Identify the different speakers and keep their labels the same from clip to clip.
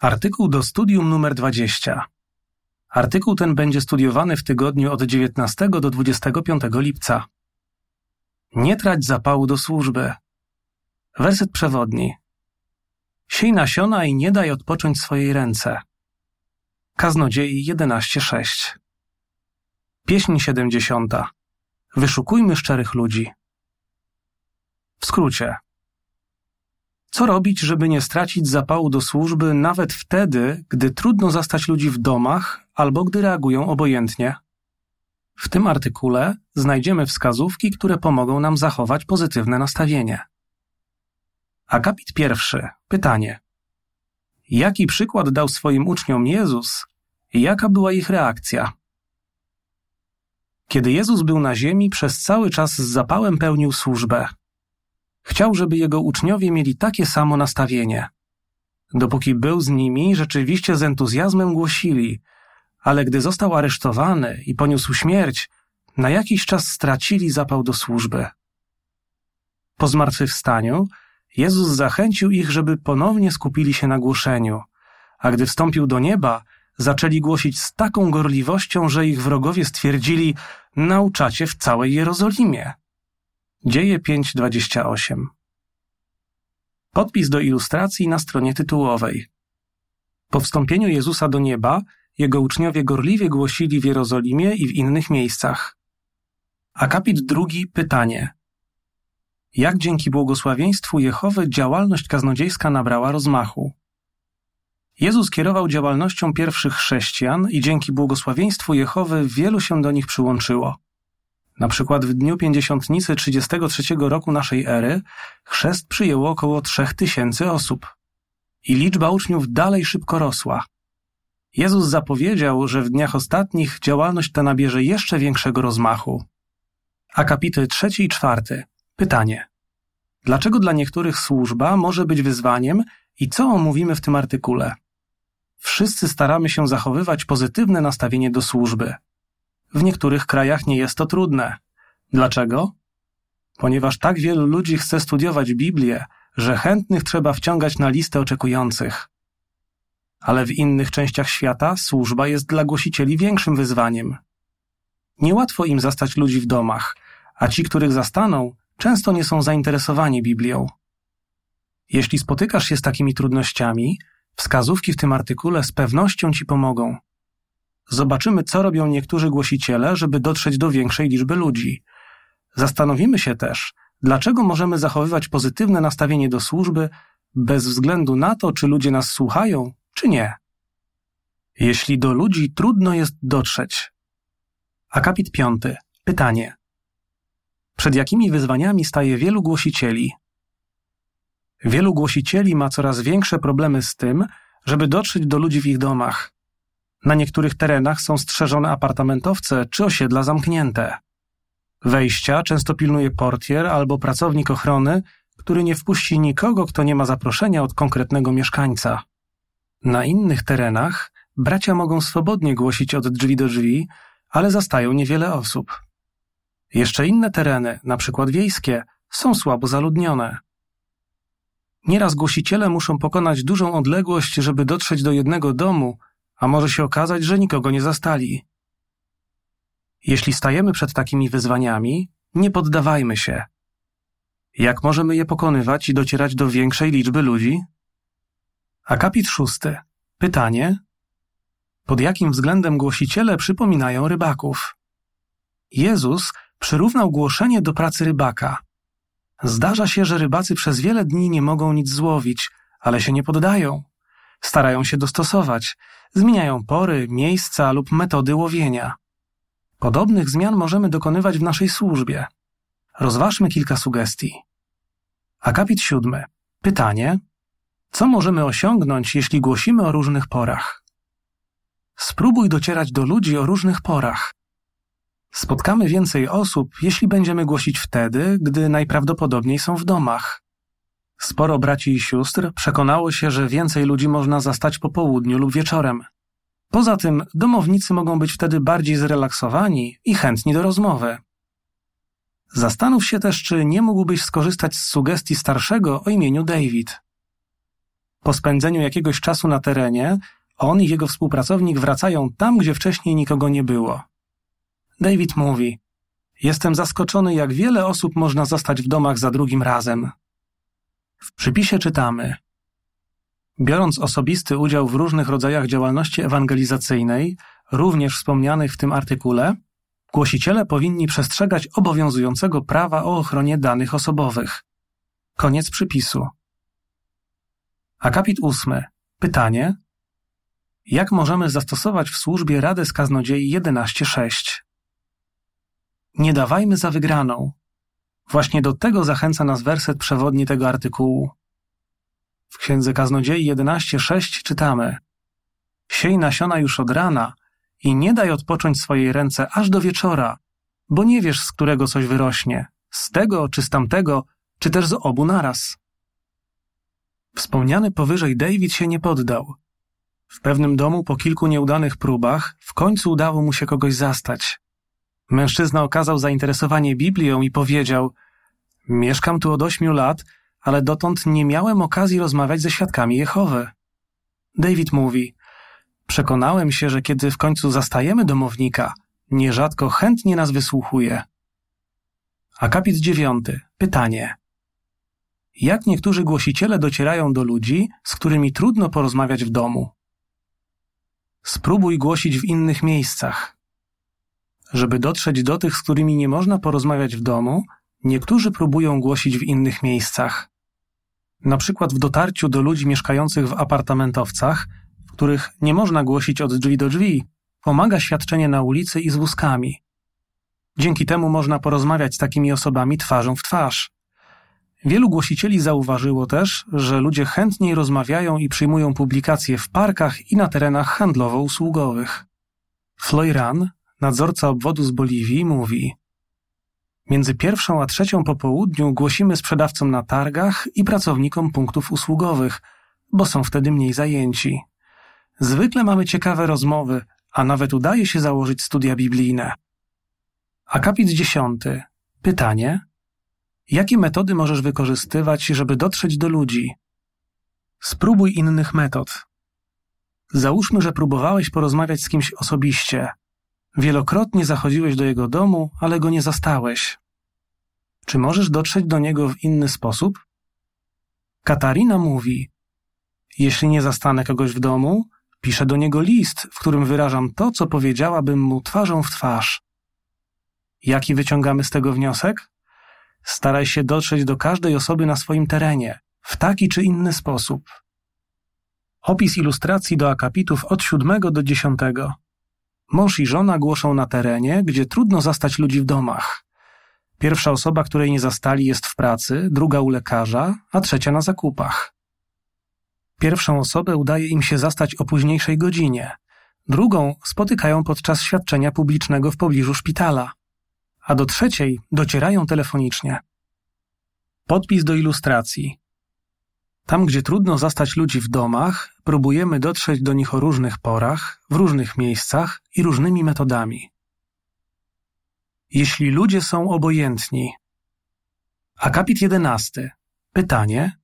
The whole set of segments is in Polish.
Speaker 1: Artykuł do studium numer 20. Artykuł ten będzie studiowany w tygodniu od 19 do 25 lipca. Nie trać zapału do służby. Werset przewodni. Siej nasiona i nie daj odpocząć swojej ręce. Kaznodziei 11.6. Pieśń 70. Wyszukujmy szczerych ludzi. W skrócie. Co robić, żeby nie stracić zapału do służby nawet wtedy, gdy trudno zastać ludzi w domach albo gdy reagują obojętnie? W tym artykule znajdziemy wskazówki, które pomogą nam zachować pozytywne nastawienie. Akapit pierwszy. Pytanie. Jaki przykład dał swoim uczniom Jezus i jaka była ich reakcja? Kiedy Jezus był na ziemi, przez cały czas z zapałem pełnił służbę. Chciał, żeby jego uczniowie mieli takie samo nastawienie. Dopóki był z nimi, rzeczywiście z entuzjazmem głosili, ale gdy został aresztowany i poniósł śmierć, na jakiś czas stracili zapał do służby. Po zmartwychwstaniu Jezus zachęcił ich, żeby ponownie skupili się na głoszeniu, a gdy wstąpił do nieba, zaczęli głosić z taką gorliwością, że ich wrogowie stwierdzili: Nauczacie w całej Jerozolimie. Dzieje 5:28. Podpis do ilustracji na stronie tytułowej. Po wstąpieniu Jezusa do nieba, jego uczniowie gorliwie głosili w Jerozolimie i w innych miejscach. Akapit drugi pytanie. Jak dzięki błogosławieństwu Jehowy działalność kaznodziejska nabrała rozmachu? Jezus kierował działalnością pierwszych chrześcijan i dzięki błogosławieństwu Jehowy wielu się do nich przyłączyło. Na przykład w dniu pięćdziesiątnicy 33 roku naszej ery chrzest przyjęło około 3000 osób. I liczba uczniów dalej szybko rosła. Jezus zapowiedział, że w dniach ostatnich działalność ta nabierze jeszcze większego rozmachu. Akapity trzeci i czwarty. Pytanie. Dlaczego dla niektórych służba może być wyzwaniem i co omówimy w tym artykule? Wszyscy staramy się zachowywać pozytywne nastawienie do służby. W niektórych krajach nie jest to trudne. Dlaczego? Ponieważ tak wielu ludzi chce studiować Biblię, że chętnych trzeba wciągać na listę oczekujących. Ale w innych częściach świata służba jest dla głosicieli większym wyzwaniem. Niełatwo im zastać ludzi w domach, a ci, których zastaną, często nie są zainteresowani Biblią. Jeśli spotykasz się z takimi trudnościami, wskazówki w tym artykule z pewnością ci pomogą. Zobaczymy, co robią niektórzy głosiciele, żeby dotrzeć do większej liczby ludzi. Zastanowimy się też, dlaczego możemy zachowywać pozytywne nastawienie do służby bez względu na to, czy ludzie nas słuchają, czy nie. Jeśli do ludzi trudno jest dotrzeć. Akapit piąty. Pytanie. Przed jakimi wyzwaniami staje wielu głosicieli? Wielu głosicieli ma coraz większe problemy z tym, żeby dotrzeć do ludzi w ich domach. Na niektórych terenach są strzeżone apartamentowce czy osiedla zamknięte. Wejścia często pilnuje portier albo pracownik ochrony, który nie wpuści nikogo, kto nie ma zaproszenia od konkretnego mieszkańca. Na innych terenach bracia mogą swobodnie głosić od drzwi do drzwi, ale zastają niewiele osób. Jeszcze inne tereny, na przykład wiejskie, są słabo zaludnione. Nieraz głosiciele muszą pokonać dużą odległość, żeby dotrzeć do jednego domu, a może się okazać, że nikogo nie zastali. Jeśli stajemy przed takimi wyzwaniami, nie poddawajmy się. Jak możemy je pokonywać i docierać do większej liczby ludzi? Akapit szósty. Pytanie. Pod jakim względem głosiciele przypominają rybaków? Jezus przyrównał głoszenie do pracy rybaka. Zdarza się, że rybacy przez wiele dni nie mogą nic złowić, ale się nie poddają. Starają się dostosować, zmieniają pory, miejsca lub metody łowienia. Podobnych zmian możemy dokonywać w naszej służbie. Rozważmy kilka sugestii. Akapit siódmy. Pytanie. Co możemy osiągnąć, jeśli głosimy o różnych porach? Spróbuj docierać do ludzi o różnych porach. Spotkamy więcej osób, jeśli będziemy głosić wtedy, gdy najprawdopodobniej są w domach. Sporo braci i sióstr przekonało się, że więcej ludzi można zastać po południu lub wieczorem. Poza tym domownicy mogą być wtedy bardziej zrelaksowani i chętni do rozmowy. Zastanów się też, czy nie mógłbyś skorzystać z sugestii starszego o imieniu David. Po spędzeniu jakiegoś czasu na terenie, on i jego współpracownik wracają tam, gdzie wcześniej nikogo nie było. David mówi: Jestem zaskoczony, jak wiele osób można zostać w domach za drugim razem. W przypisie czytamy: Biorąc osobisty udział w różnych rodzajach działalności ewangelizacyjnej, również wspomnianych w tym artykule, głosiciele powinni przestrzegać obowiązującego prawa o ochronie danych osobowych. Koniec przypisu. Akapit ósmy. Pytanie: Jak możemy zastosować w służbie Radę z Kaznodziei 11.6? Nie dawajmy za wygraną. Właśnie do tego zachęca nas werset przewodni tego artykułu. W Księdze Kaznodziei 11.6 czytamy Siej nasiona już od rana i nie daj odpocząć swojej ręce aż do wieczora, bo nie wiesz, z którego coś wyrośnie, z tego czy z tamtego, czy też z obu naraz. Wspomniany powyżej David się nie poddał. W pewnym domu po kilku nieudanych próbach w końcu udało mu się kogoś zastać. Mężczyzna okazał zainteresowanie Biblią i powiedział: Mieszkam tu od ośmiu lat, ale dotąd nie miałem okazji rozmawiać ze świadkami Jehowy. David mówi: Przekonałem się, że kiedy w końcu zastajemy domownika, nierzadko chętnie nas wysłuchuje. Akapit dziewiąty. Pytanie. Jak niektórzy głosiciele docierają do ludzi, z którymi trudno porozmawiać w domu? Spróbuj głosić w innych miejscach. Żeby dotrzeć do tych, z którymi nie można porozmawiać w domu, niektórzy próbują głosić w innych miejscach. Na przykład w dotarciu do ludzi mieszkających w apartamentowcach, w których nie można głosić od drzwi do drzwi, pomaga świadczenie na ulicy i z wózkami. Dzięki temu można porozmawiać z takimi osobami twarzą w twarz. Wielu głosicieli zauważyło też, że ludzie chętniej rozmawiają i przyjmują publikacje w parkach i na terenach handlowo-usługowych. Floyran, nadzorca obwodu z Boliwii, mówi: Między pierwszą a trzecią po południu głosimy sprzedawcom na targach i pracownikom punktów usługowych, bo są wtedy mniej zajęci. Zwykle mamy ciekawe rozmowy, a nawet udaje się założyć studia biblijne. Akapit dziesiąty. Pytanie: Jakie metody możesz wykorzystywać, żeby dotrzeć do ludzi? Spróbuj innych metod. Załóżmy, że próbowałeś porozmawiać z kimś osobiście. Wielokrotnie zachodziłeś do jego domu, ale go nie zastałeś. Czy możesz dotrzeć do niego w inny sposób? Katarina mówi: Jeśli nie zastanę kogoś w domu, piszę do niego list, w którym wyrażam to, co powiedziałabym mu twarzą w twarz. Jaki wyciągamy z tego wniosek? Staraj się dotrzeć do każdej osoby na swoim terenie, w taki czy inny sposób. Opis ilustracji do akapitów od siódmego do dziesiątego. Mąż i żona głoszą na terenie, gdzie trudno zastać ludzi w domach. Pierwsza osoba, której nie zastali, jest w pracy, druga u lekarza, a trzecia na zakupach. Pierwszą osobę udaje im się zastać o późniejszej godzinie, drugą spotykają podczas świadczenia publicznego w pobliżu szpitala a do trzeciej docierają telefonicznie. Podpis do ilustracji. Tam, gdzie trudno zastać ludzi w domach, próbujemy dotrzeć do nich o różnych porach, w różnych miejscach i różnymi metodami. Jeśli ludzie są obojętni. Akapit 11. Pytanie: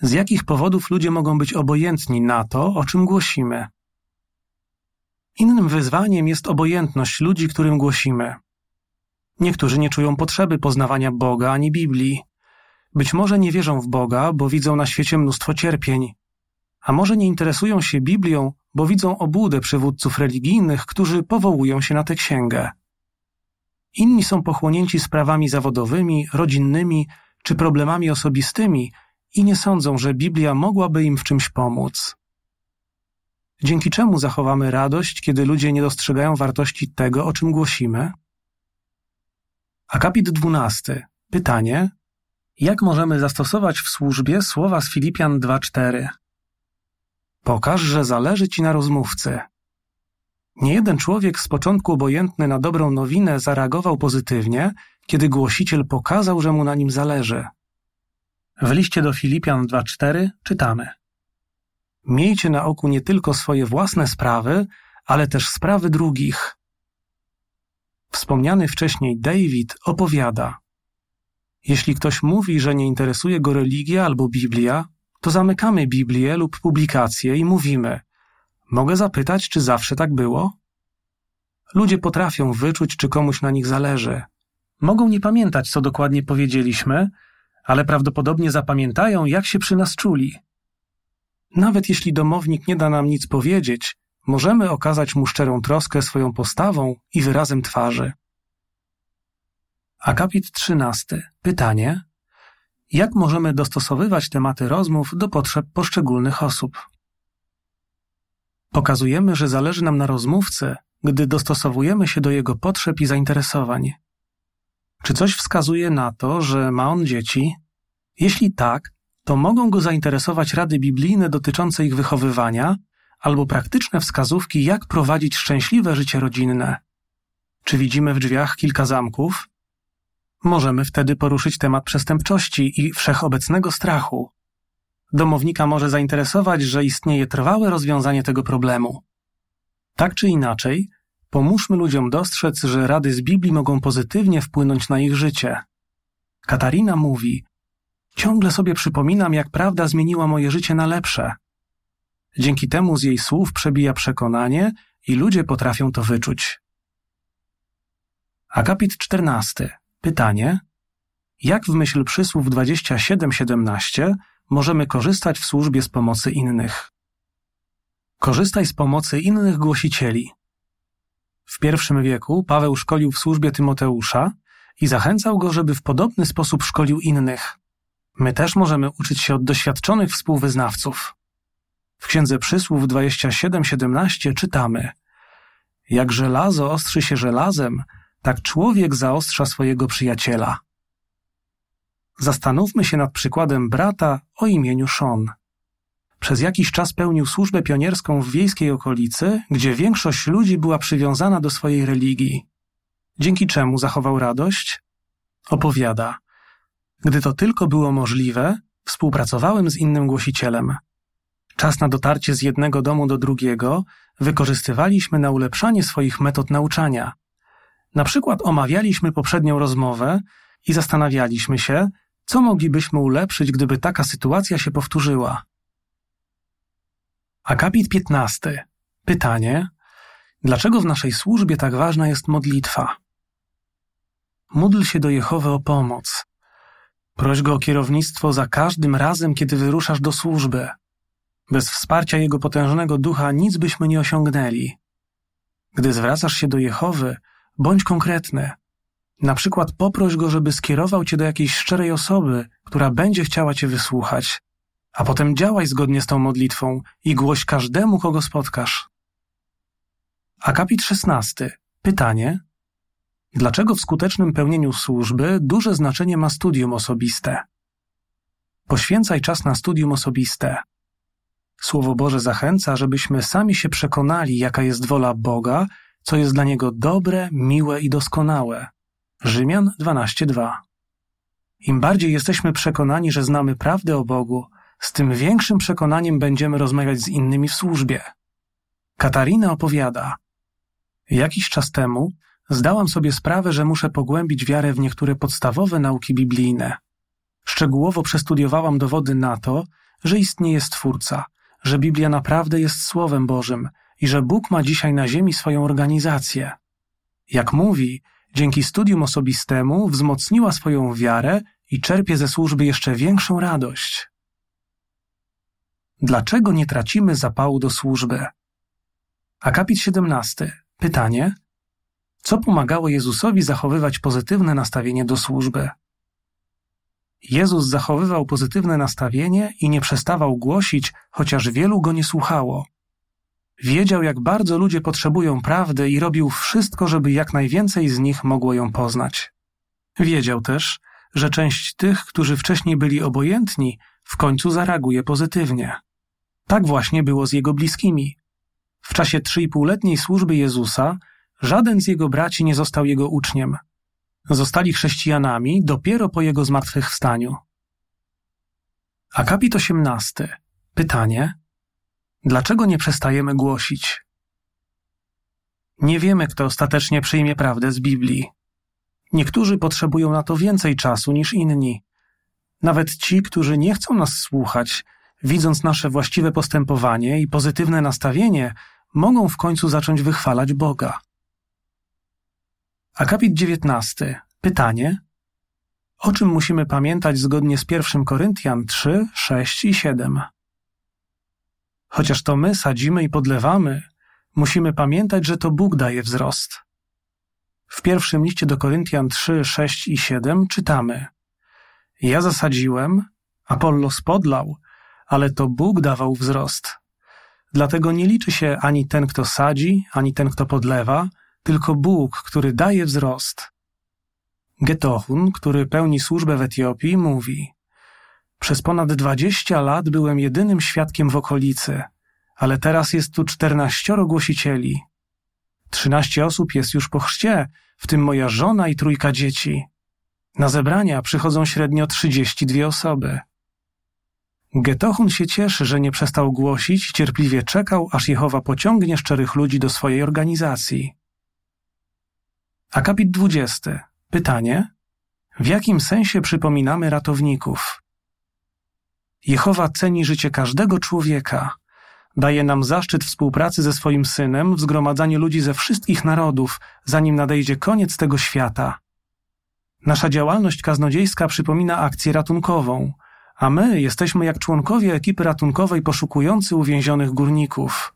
Speaker 1: Z jakich powodów ludzie mogą być obojętni na to, o czym głosimy? Innym wyzwaniem jest obojętność ludzi, którym głosimy. Niektórzy nie czują potrzeby poznawania Boga ani Biblii. Być może nie wierzą w Boga, bo widzą na świecie mnóstwo cierpień. A może nie interesują się Biblią, bo widzą obłudę przywódców religijnych, którzy powołują się na tę księgę. Inni są pochłonięci sprawami zawodowymi, rodzinnymi czy problemami osobistymi i nie sądzą, że Biblia mogłaby im w czymś pomóc. Dzięki czemu zachowamy radość, kiedy ludzie nie dostrzegają wartości tego, o czym głosimy? Akapit 12. Pytanie: Jak możemy zastosować w służbie słowa z Filipian 2:4? Pokaż, że zależy ci na rozmówcy. Nie jeden człowiek z początku obojętny na dobrą nowinę zareagował pozytywnie, kiedy głosiciel pokazał, że mu na nim zależy. W liście do Filipian 2:4 czytamy: Miejcie na oku nie tylko swoje własne sprawy, ale też sprawy drugich. Wspomniany wcześniej David opowiada: Jeśli ktoś mówi, że nie interesuje go religia albo Biblia, to zamykamy Biblię lub publikację i mówimy: Mogę zapytać, czy zawsze tak było? Ludzie potrafią wyczuć, czy komuś na nich zależy. Mogą nie pamiętać, co dokładnie powiedzieliśmy, ale prawdopodobnie zapamiętają, jak się przy nas czuli. Nawet jeśli domownik nie da nam nic powiedzieć, możemy okazać mu szczerą troskę swoją postawą i wyrazem twarzy. Akapit 13. Pytanie: Jak możemy dostosowywać tematy rozmów do potrzeb poszczególnych osób? Pokazujemy, że zależy nam na rozmówcy, gdy dostosowujemy się do jego potrzeb i zainteresowań. Czy coś wskazuje na to, że ma on dzieci? Jeśli tak, to mogą go zainteresować rady biblijne dotyczące ich wychowywania albo praktyczne wskazówki, jak prowadzić szczęśliwe życie rodzinne. Czy widzimy w drzwiach kilka zamków? Możemy wtedy poruszyć temat przestępczości i wszechobecnego strachu. Domownika może zainteresować, że istnieje trwałe rozwiązanie tego problemu. Tak czy inaczej, pomóżmy ludziom dostrzec, że rady z Biblii mogą pozytywnie wpłynąć na ich życie. Katarina mówi: Ciągle sobie przypominam, jak prawda zmieniła moje życie na lepsze. Dzięki temu z jej słów przebija przekonanie i ludzie potrafią to wyczuć. Akapit 14. Pytanie: Jak w myśl przysłów 27-17 możemy korzystać w służbie z pomocy innych? Korzystaj z pomocy innych głosicieli. W pierwszym wieku Paweł szkolił w służbie Tymoteusza i zachęcał go, żeby w podobny sposób szkolił innych. My też możemy uczyć się od doświadczonych współwyznawców. W Księdze Przysłów 27-17 czytamy Jak żelazo ostrzy się żelazem, tak człowiek zaostrza swojego przyjaciela. Zastanówmy się nad przykładem brata o imieniu Sean. Przez jakiś czas pełnił służbę pionierską w wiejskiej okolicy, gdzie większość ludzi była przywiązana do swojej religii. Dzięki czemu zachował radość? Opowiada. Gdy to tylko było możliwe, współpracowałem z innym głosicielem. Czas na dotarcie z jednego domu do drugiego wykorzystywaliśmy na ulepszanie swoich metod nauczania. Na przykład omawialiśmy poprzednią rozmowę i zastanawialiśmy się, co moglibyśmy ulepszyć, gdyby taka sytuacja się powtórzyła. Akapit 15. Pytanie: Dlaczego w naszej służbie tak ważna jest modlitwa? Módl się do Jehowy o pomoc. Proś go o kierownictwo za każdym razem, kiedy wyruszasz do służby. Bez wsparcia Jego potężnego ducha nic byśmy nie osiągnęli. Gdy zwracasz się do Jehowy, bądź konkretny. Na przykład poproś go, żeby skierował cię do jakiejś szczerej osoby, która będzie chciała cię wysłuchać, a potem działaj zgodnie z tą modlitwą i głoś każdemu, kogo spotkasz. Akapit 16. Pytanie: Dlaczego w skutecznym pełnieniu służby duże znaczenie ma studium osobiste? Poświęcaj czas na studium osobiste. Słowo Boże zachęca, żebyśmy sami się przekonali, jaka jest wola Boga, co jest dla Niego dobre, miłe i doskonałe. Rzymian 12:2. Im bardziej jesteśmy przekonani, że znamy prawdę o Bogu, z tym większym przekonaniem będziemy rozmawiać z innymi w służbie. Katarina opowiada. Jakiś czas temu zdałam sobie sprawę, że muszę pogłębić wiarę w niektóre podstawowe nauki biblijne. Szczegółowo przestudiowałam dowody na to, że istnieje Stwórca, że Biblia naprawdę jest Słowem Bożym i że Bóg ma dzisiaj na ziemi swoją organizację. Jak mówi, dzięki studium osobistemu wzmocniła swoją wiarę i czerpie ze służby jeszcze większą radość. Dlaczego nie tracimy zapału do służby? Akapit 17. Pytanie: Co pomagało Jezusowi zachowywać pozytywne nastawienie do służby? Jezus zachowywał pozytywne nastawienie i nie przestawał głosić, chociaż wielu go nie słuchało. Wiedział, jak bardzo ludzie potrzebują prawdy i robił wszystko, żeby jak najwięcej z nich mogło ją poznać. Wiedział też, że część tych, którzy wcześniej byli obojętni, w końcu zareaguje pozytywnie. Tak właśnie było z jego bliskimi. W czasie trzyipółletniej służby Jezusa żaden z jego braci nie został jego uczniem. Zostali chrześcijanami dopiero po jego zmartwychwstaniu. Akapit 18. Pytanie: Dlaczego nie przestajemy głosić? Nie wiemy, kto ostatecznie przyjmie prawdę z Biblii. Niektórzy potrzebują na to więcej czasu niż inni. Nawet ci, którzy nie chcą nas słuchać, widząc nasze właściwe postępowanie i pozytywne nastawienie, mogą w końcu zacząć wychwalać Boga. Akapit 19. Pytanie: O czym musimy pamiętać zgodnie z 1 Koryntian 3, 6 i 7? Chociaż to my sadzimy i podlewamy, musimy pamiętać, że to Bóg daje wzrost. W pierwszym liście do Koryntian 3, 6 i 7 czytamy: Ja zasadziłem, Apollos podlał, ale to Bóg dawał wzrost. Dlatego nie liczy się ani ten, kto sadzi, ani ten, kto podlewa, tylko Bóg, który daje wzrost. Getochun, który pełni służbę w Etiopii, mówi: Przez ponad dwadzieścia lat byłem jedynym świadkiem w okolicy, ale teraz jest tu czternaścioro głosicieli. Trzynaście osób jest już po chrzcie, w tym moja żona i trójka dzieci. Na zebrania przychodzą średnio trzydzieści dwie osoby. Getochun się cieszy, że nie przestał głosić i cierpliwie czekał, aż Jehowa pociągnie szczerych ludzi do swojej organizacji. Akapit 20. Pytanie: W jakim sensie przypominamy ratowników? Jehowa ceni życie każdego człowieka. Daje nam zaszczyt współpracy ze swoim synem w zgromadzaniu ludzi ze wszystkich narodów, zanim nadejdzie koniec tego świata. Nasza działalność kaznodziejska przypomina akcję ratunkową, a my jesteśmy jak członkowie ekipy ratunkowej poszukujący uwięzionych górników.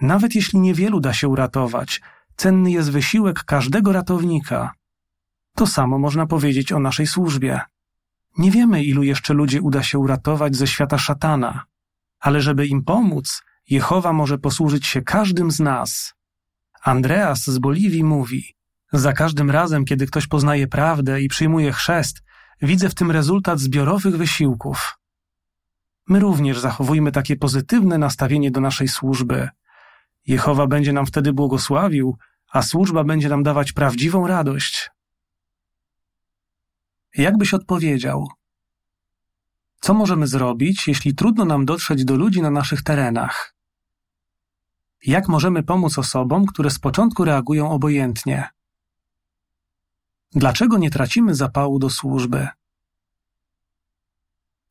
Speaker 1: Nawet jeśli niewielu da się uratować, cenny jest wysiłek każdego ratownika. To samo można powiedzieć o naszej służbie. Nie wiemy, ilu jeszcze ludzi uda się uratować ze świata szatana, ale żeby im pomóc, Jehowa może posłużyć się każdym z nas. Andreas z Boliwii mówi: Za każdym razem, kiedy ktoś poznaje prawdę i przyjmuje chrzest, widzę w tym rezultat zbiorowych wysiłków. My również zachowujmy takie pozytywne nastawienie do naszej służby. Jehowa będzie nam wtedy błogosławił, a służba będzie nam dawać prawdziwą radość. Jak byś odpowiedział? Co możemy zrobić, jeśli trudno nam dotrzeć do ludzi na naszych terenach? Jak możemy pomóc osobom, które z początku reagują obojętnie? Dlaczego nie tracimy zapału do służby?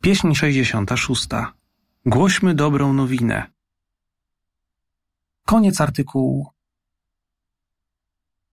Speaker 1: Pieśń 66. Głośmy dobrą nowinę. Koniec artykułu.